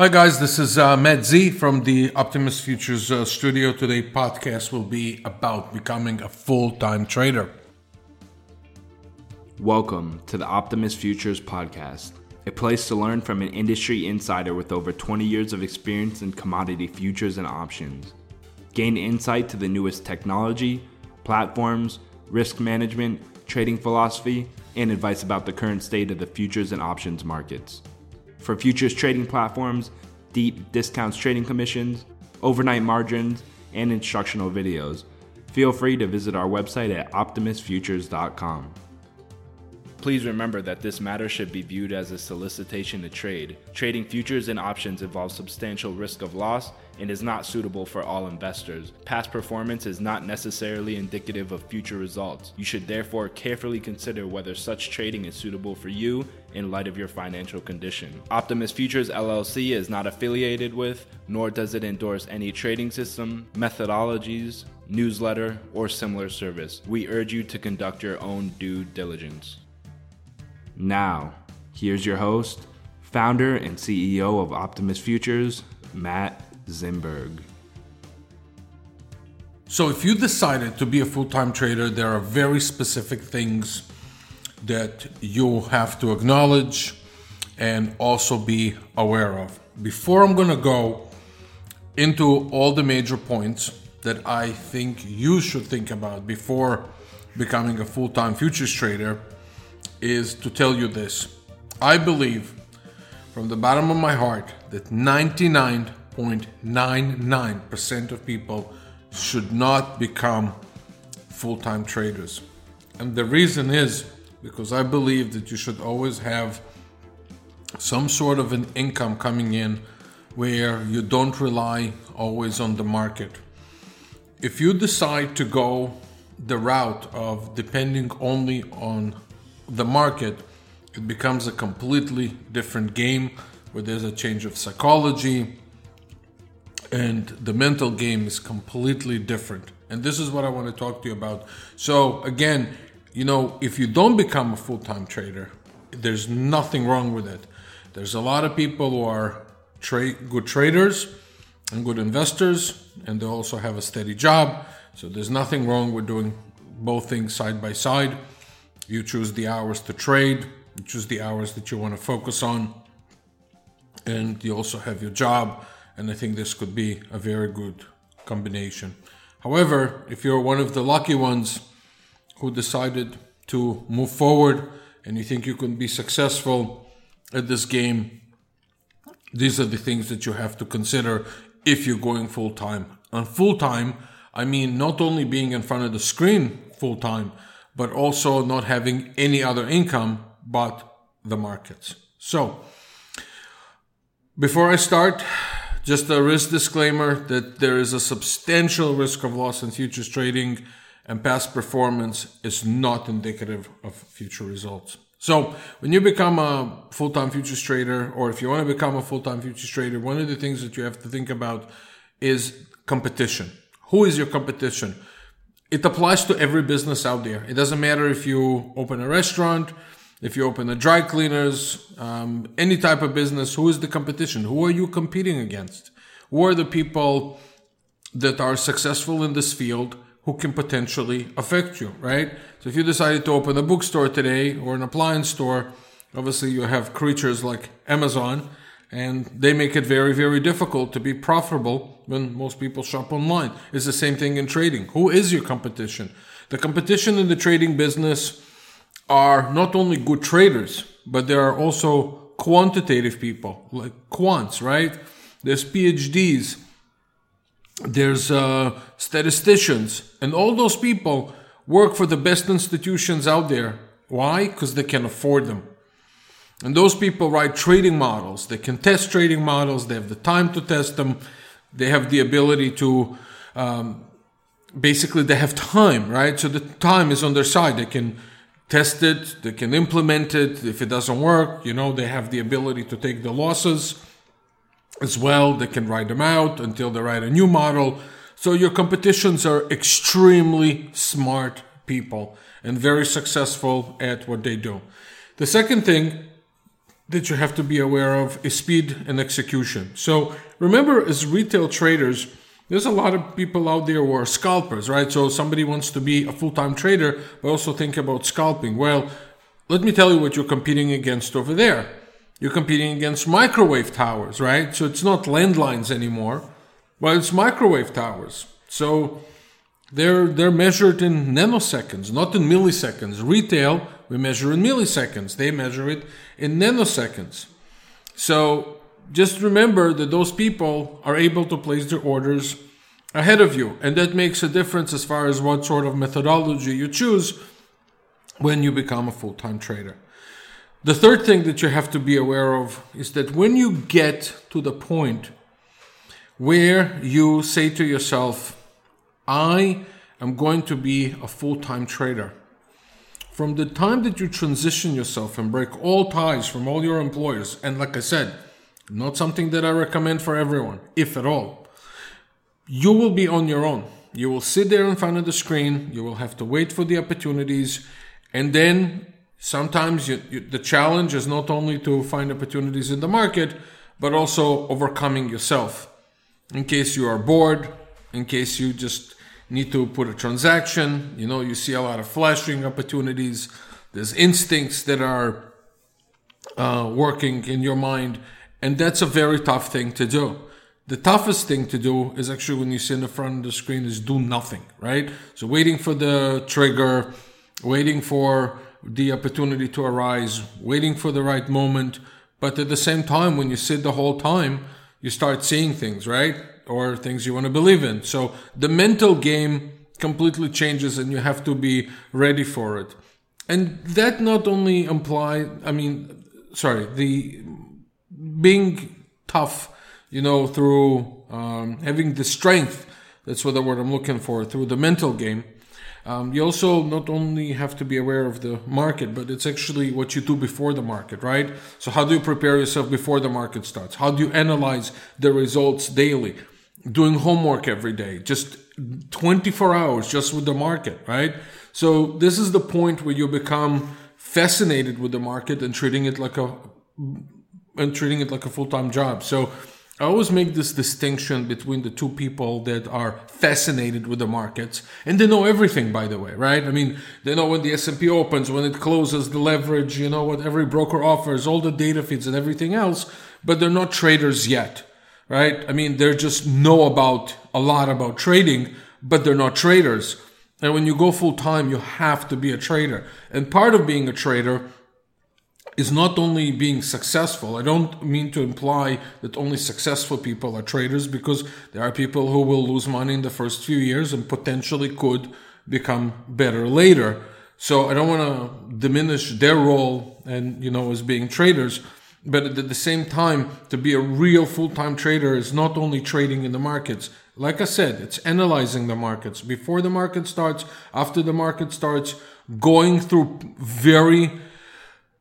Hi, guys. This is uh, Z from the Optimus Futures uh, studio. Today, podcast will be about becoming a full time trader. Welcome to the Optimus Futures podcast, a place to learn from an industry insider with over 20 years of experience in commodity futures and options. Gain insight to the newest technology, platforms, risk management, trading philosophy, and advice about the current state of the futures and options markets for futures trading platforms, deep discounts trading commissions, overnight margins, and instructional videos. Feel free to visit our website at optimusfutures.com. Please remember that this matter should be viewed as a solicitation to trade. Trading futures and options involves substantial risk of loss and is not suitable for all investors. Past performance is not necessarily indicative of future results. You should therefore carefully consider whether such trading is suitable for you in light of your financial condition. Optimus Futures LLC is not affiliated with, nor does it endorse any trading system, methodologies, newsletter, or similar service. We urge you to conduct your own due diligence. Now, here's your host, founder and CEO of Optimus Futures, Matt Zimberg. So, if you decided to be a full time trader, there are very specific things that you have to acknowledge and also be aware of. Before I'm going to go into all the major points that I think you should think about before becoming a full time futures trader, is to tell you this. I believe from the bottom of my heart that 99.99% of people should not become full time traders. And the reason is because I believe that you should always have some sort of an income coming in where you don't rely always on the market. If you decide to go the route of depending only on the market, it becomes a completely different game where there's a change of psychology and the mental game is completely different. And this is what I want to talk to you about. So, again, you know, if you don't become a full time trader, there's nothing wrong with it. There's a lot of people who are tra- good traders and good investors, and they also have a steady job. So, there's nothing wrong with doing both things side by side. You choose the hours to trade, you choose the hours that you want to focus on, and you also have your job. And I think this could be a very good combination. However, if you're one of the lucky ones who decided to move forward and you think you can be successful at this game, these are the things that you have to consider if you're going full time. On full time, I mean not only being in front of the screen full time, but also not having any other income but the markets. So, before I start, just a risk disclaimer that there is a substantial risk of loss in futures trading and past performance is not indicative of future results. So, when you become a full time futures trader, or if you want to become a full time futures trader, one of the things that you have to think about is competition. Who is your competition? it applies to every business out there. It doesn't matter if you open a restaurant, if you open a dry cleaners, um, any type of business. Who is the competition? Who are you competing against? Who are the people that are successful in this field who can potentially affect you, right? So if you decided to open a bookstore today or an appliance store, obviously you have creatures like Amazon and they make it very very difficult to be profitable when most people shop online it's the same thing in trading who is your competition the competition in the trading business are not only good traders but there are also quantitative people like quants right there's phds there's uh, statisticians and all those people work for the best institutions out there why because they can afford them and those people write trading models. They can test trading models. They have the time to test them. They have the ability to, um, basically, they have time, right? So the time is on their side. They can test it. They can implement it. If it doesn't work, you know, they have the ability to take the losses as well. They can write them out until they write a new model. So your competitions are extremely smart people and very successful at what they do. The second thing that you have to be aware of is speed and execution. So remember, as retail traders, there's a lot of people out there who are scalpers, right? So somebody wants to be a full-time trader, but also think about scalping. Well, let me tell you what you're competing against over there. You're competing against microwave towers, right? So it's not landlines anymore, but it's microwave towers. So they're they're measured in nanoseconds, not in milliseconds. Retail we measure in milliseconds. They measure it in nanoseconds. So just remember that those people are able to place their orders ahead of you, and that makes a difference as far as what sort of methodology you choose when you become a full-time trader. The third thing that you have to be aware of is that when you get to the point where you say to yourself, I am going to be a full time trader. From the time that you transition yourself and break all ties from all your employers, and like I said, not something that I recommend for everyone, if at all, you will be on your own. You will sit there in front of the screen, you will have to wait for the opportunities, and then sometimes you, you, the challenge is not only to find opportunities in the market, but also overcoming yourself. In case you are bored, in case you just need to put a transaction. You know, you see a lot of flashing opportunities. There's instincts that are uh, working in your mind, and that's a very tough thing to do. The toughest thing to do is actually when you sit in the front of the screen is do nothing, right? So waiting for the trigger, waiting for the opportunity to arise, waiting for the right moment. But at the same time, when you sit the whole time, you start seeing things, right? or things you want to believe in. So the mental game completely changes and you have to be ready for it. And that not only imply, I mean, sorry, the being tough, you know, through um, having the strength, that's what the word I'm looking for, through the mental game. Um, you also not only have to be aware of the market, but it's actually what you do before the market, right? So, how do you prepare yourself before the market starts? How do you analyze the results daily? doing homework every day, just 24 hours just with the market, right? So this is the point where you become fascinated with the market and treating it like a and treating it like a full-time job. So I always make this distinction between the two people that are fascinated with the markets and they know everything by the way, right? I mean, they know when the S&P opens, when it closes, the leverage, you know what every broker offers, all the data feeds and everything else, but they're not traders yet right? I mean, they just know about a lot about trading, but they're not traders. And when you go full time, you have to be a trader. And part of being a trader is not only being successful. I don't mean to imply that only successful people are traders because there are people who will lose money in the first few years and potentially could become better later. So I don't want to diminish their role and, you know, as being traders. But at the same time, to be a real full time trader is not only trading in the markets. Like I said, it's analyzing the markets before the market starts, after the market starts, going through very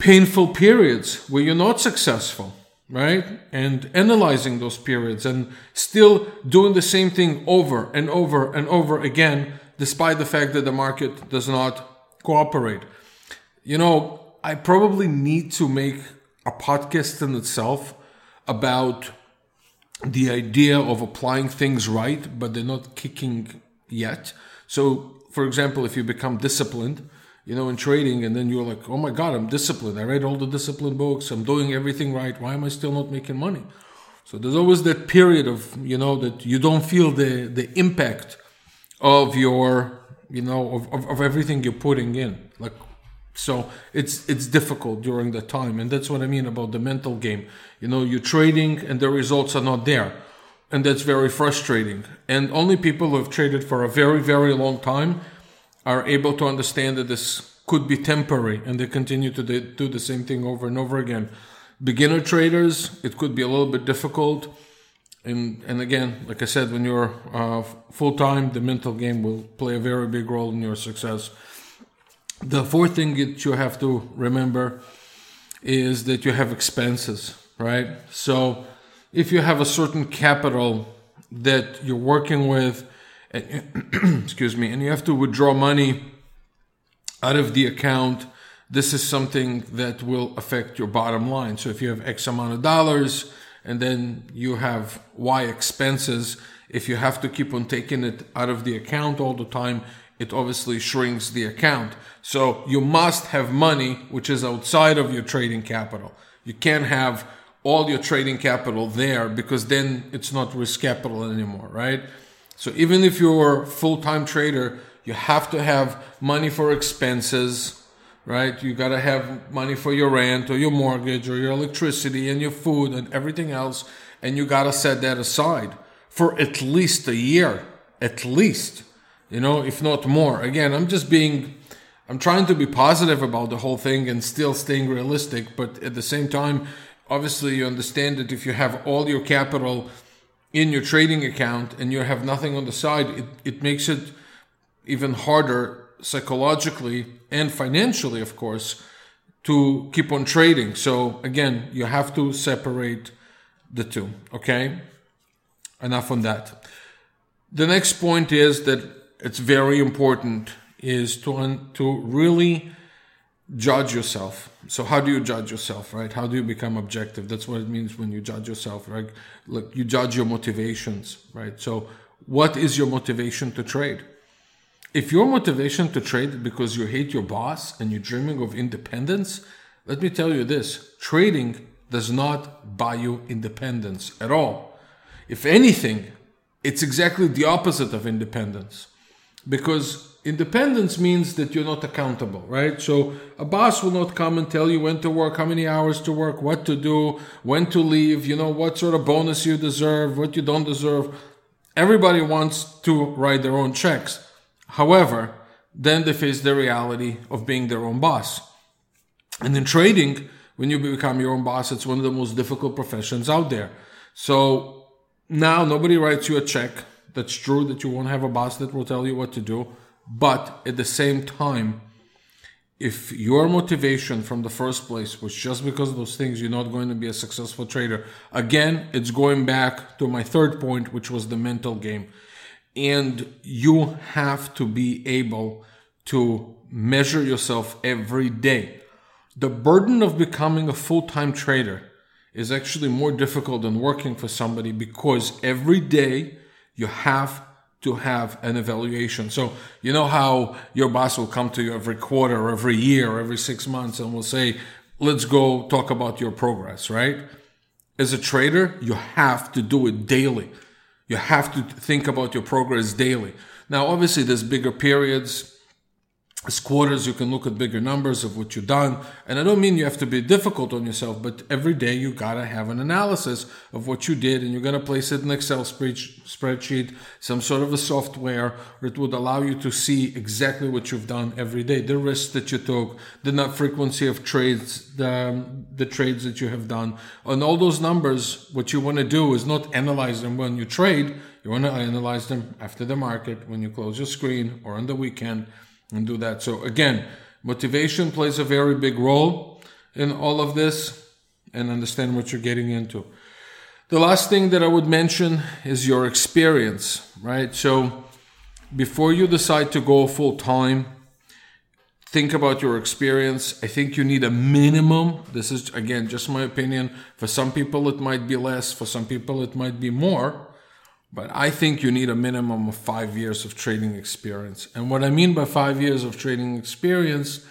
painful periods where you're not successful, right? And analyzing those periods and still doing the same thing over and over and over again, despite the fact that the market does not cooperate. You know, I probably need to make a podcast in itself about the idea of applying things right, but they're not kicking yet. So, for example, if you become disciplined, you know, in trading, and then you're like, oh my God, I'm disciplined. I read all the discipline books. I'm doing everything right. Why am I still not making money? So there's always that period of, you know, that you don't feel the, the impact of your, you know, of, of, of everything you're putting in. Like so it's it's difficult during that time, and that's what I mean about the mental game. You know, you're trading and the results are not there, and that's very frustrating. And only people who have traded for a very very long time are able to understand that this could be temporary, and they continue to do the same thing over and over again. Beginner traders, it could be a little bit difficult. And, and again, like I said, when you're uh, full time, the mental game will play a very big role in your success. The fourth thing that you have to remember is that you have expenses, right? So if you have a certain capital that you're working with, excuse me, and you have to withdraw money out of the account this is something that will affect your bottom line. So if you have X amount of dollars and then you have Y expenses, if you have to keep on taking it out of the account all the time, it obviously shrinks the account. So you must have money which is outside of your trading capital. You can't have all your trading capital there because then it's not risk capital anymore, right? So even if you're a full-time trader, you have to have money for expenses, right? You got to have money for your rent or your mortgage or your electricity and your food and everything else. And you got to set that aside for at least a year, at least, you know, if not more. Again, I'm just being, I'm trying to be positive about the whole thing and still staying realistic. But at the same time, obviously, you understand that if you have all your capital in your trading account and you have nothing on the side, it, it makes it even harder psychologically and financially, of course, to keep on trading. So again, you have to separate the two. Okay. Enough on that. The next point is that it's very important is to, to really judge yourself. So how do you judge yourself, right? How do you become objective? That's what it means when you judge yourself, right? Look, you judge your motivations, right? So what is your motivation to trade? If your motivation to trade because you hate your boss and you're dreaming of independence, let me tell you this, trading does not buy you independence at all. If anything, it's exactly the opposite of independence because independence means that you're not accountable, right? So a boss will not come and tell you when to work, how many hours to work, what to do, when to leave, you know, what sort of bonus you deserve, what you don't deserve. Everybody wants to write their own checks. However, then they face the reality of being their own boss. And in trading, when you become your own boss, it's one of the most difficult professions out there. So now nobody writes you a check. That's true that you won't have a boss that will tell you what to do. But at the same time, if your motivation from the first place was just because of those things, you're not going to be a successful trader. Again, it's going back to my third point, which was the mental game. And you have to be able to measure yourself every day. The burden of becoming a full time trader is actually more difficult than working for somebody because every day you have to have an evaluation. So, you know how your boss will come to you every quarter, every year, every six months and will say, let's go talk about your progress, right? As a trader, you have to do it daily. You have to think about your progress daily. Now, obviously, there's bigger periods as quarters, you can look at bigger numbers of what you've done. And I don't mean you have to be difficult on yourself, but every day you gotta have an analysis of what you did and you're gonna place it in Excel spreadsheet, some sort of a software that would allow you to see exactly what you've done every day, the risks that you took, the net frequency of trades, the, um, the trades that you have done. and all those numbers, what you wanna do is not analyze them when you trade, you wanna analyze them after the market, when you close your screen or on the weekend and do that. So again, motivation plays a very big role in all of this and understand what you're getting into. The last thing that I would mention is your experience, right? So before you decide to go full time, think about your experience. I think you need a minimum. This is again just my opinion. For some people it might be less, for some people it might be more. But I think you need a minimum of five years of trading experience. And what I mean by five years of trading experience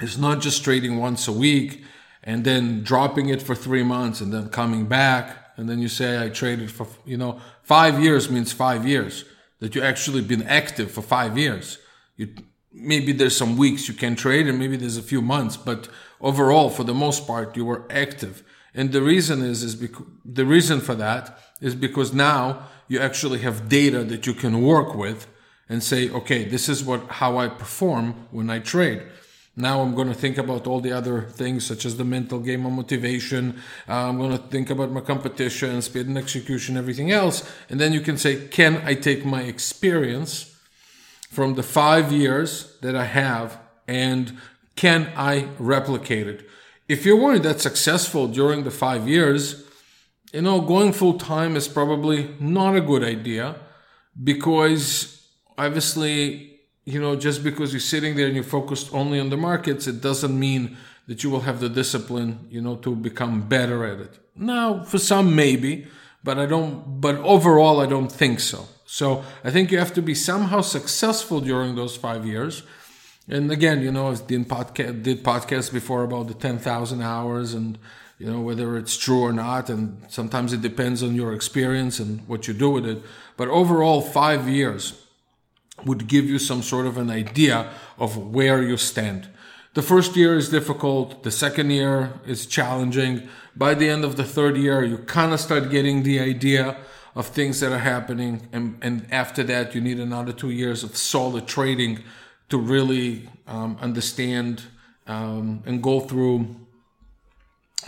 is not just trading once a week and then dropping it for three months and then coming back. And then you say, I traded for, you know, five years means five years that you actually been active for five years. You, maybe there's some weeks you can trade and maybe there's a few months, but overall, for the most part, you were active. And the reason is, is because the reason for that is because now you actually have data that you can work with and say, okay, this is what, how I perform when I trade. Now I'm going to think about all the other things such as the mental game of motivation. Uh, I'm going to think about my competition, speed and execution, everything else. And then you can say, can I take my experience from the five years that I have and can I replicate it? if you weren't that successful during the five years, you know, going full time is probably not a good idea because obviously you know, just because you're sitting there and you're focused only on the markets, it doesn't mean that you will have the discipline, you know, to become better at it. Now, for some, maybe, but I don't, but overall, I don't think so. So I think you have to be somehow successful during those five years. And again, you know, I did podcast, did podcasts before about the 10,000 hours and, you know, whether it's true or not. And sometimes it depends on your experience and what you do with it. But overall, five years would give you some sort of an idea of where you stand. The first year is difficult. The second year is challenging. By the end of the third year, you kind of start getting the idea of things that are happening. And, and after that, you need another two years of solid trading to really um, understand um, and go through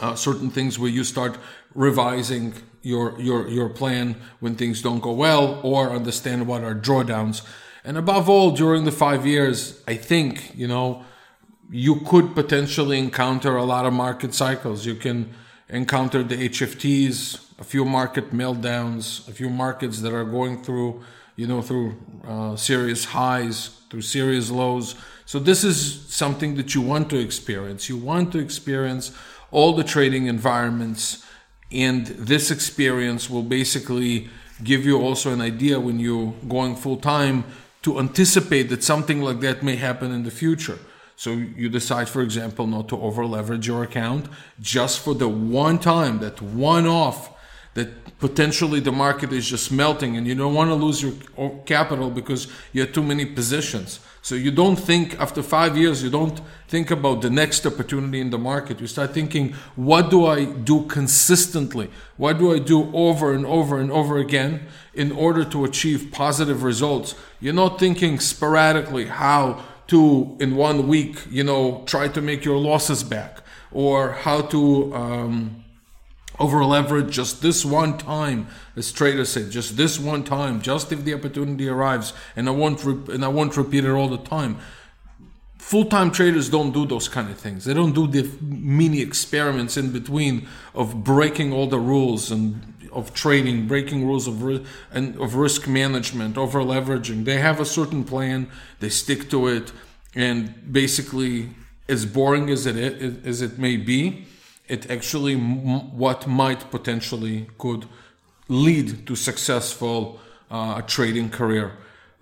uh, certain things where you start revising your your your plan when things don't go well or understand what are drawdowns. And above all during the 5 years i think you know you could potentially encounter a lot of market cycles. You can encounter the hfts a few market meltdowns a few markets that are going through you know through uh, serious highs through serious lows. So this is something that you want to experience. You want to experience all the trading environments. And this experience will basically give you also an idea when you're going full time to anticipate that something like that may happen in the future. So you decide, for example, not to over leverage your account just for the one time, that one off that potentially the market is just melting and you don't want to lose your capital because you have too many positions. So you don't think after five years, you don't think about the next opportunity in the market. You start thinking, what do I do consistently? What do I do over and over and over again in order to achieve positive results? You're not thinking sporadically how to, in one week, you know, try to make your losses back or how to, um, over leverage just this one time as traders say just this one time just if the opportunity arrives and i won't and i won't repeat it all the time. Full-time traders don't do those kind of things. They don't do the mini experiments in between of breaking all the rules and of trading breaking rules of and of risk management over leveraging. They have a certain plan they stick to it and basically as boring as it is, as it may be it actually what might potentially could lead to successful uh, trading career.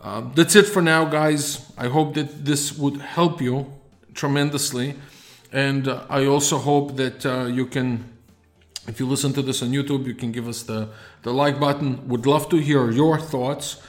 Uh, that's it for now, guys. I hope that this would help you tremendously, and uh, I also hope that uh, you can. If you listen to this on YouTube, you can give us the, the like button. Would love to hear your thoughts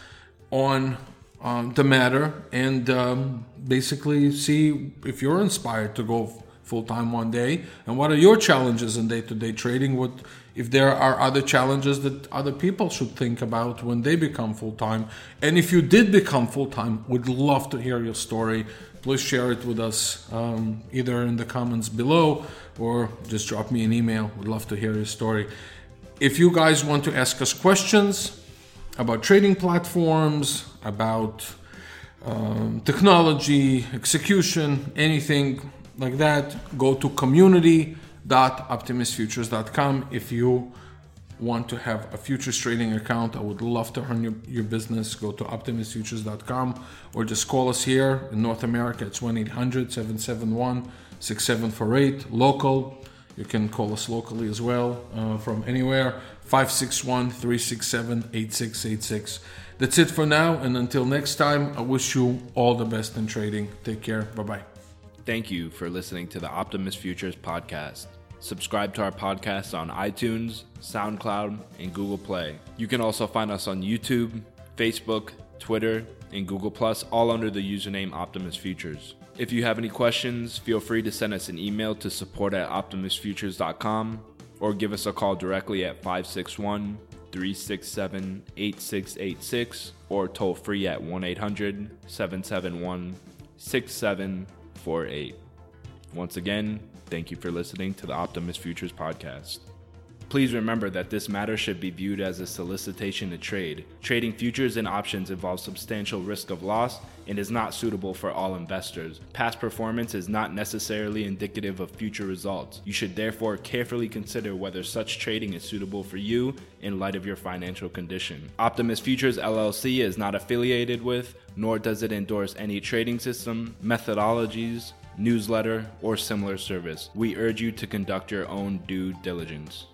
on uh, the matter and um, basically see if you're inspired to go full time one day? And what are your challenges in day-to-day trading? What if there are other challenges that other people should think about when they become full time and if you did become full time would love to hear your story. Please share it with us um, either in the comments below or just drop me an email. Would love to hear your story. If you guys want to ask us questions about trading platforms about um, technology execution anything like that, go to community.optimusfutures.com if you want to have a futures trading account. I would love to earn your, your business. Go to optimusfutures.com or just call us here in North America. It's 1 800 771 6748. Local, you can call us locally as well uh, from anywhere 561 367 8686. That's it for now, and until next time, I wish you all the best in trading. Take care. Bye bye. Thank you for listening to the Optimus Futures podcast. Subscribe to our podcast on iTunes, SoundCloud, and Google Play. You can also find us on YouTube, Facebook, Twitter, and Google Plus, all under the username Optimus Futures. If you have any questions, feel free to send us an email to support at optimusfutures.com or give us a call directly at 561 367 8686 or toll free at 1 800 771 6748. Once again, thank you for listening to the Optimus Futures podcast. Please remember that this matter should be viewed as a solicitation to trade. Trading futures and options involves substantial risk of loss and is not suitable for all investors. Past performance is not necessarily indicative of future results. You should therefore carefully consider whether such trading is suitable for you in light of your financial condition. Optimus Futures LLC is not affiliated with, nor does it endorse any trading system, methodologies, newsletter, or similar service. We urge you to conduct your own due diligence.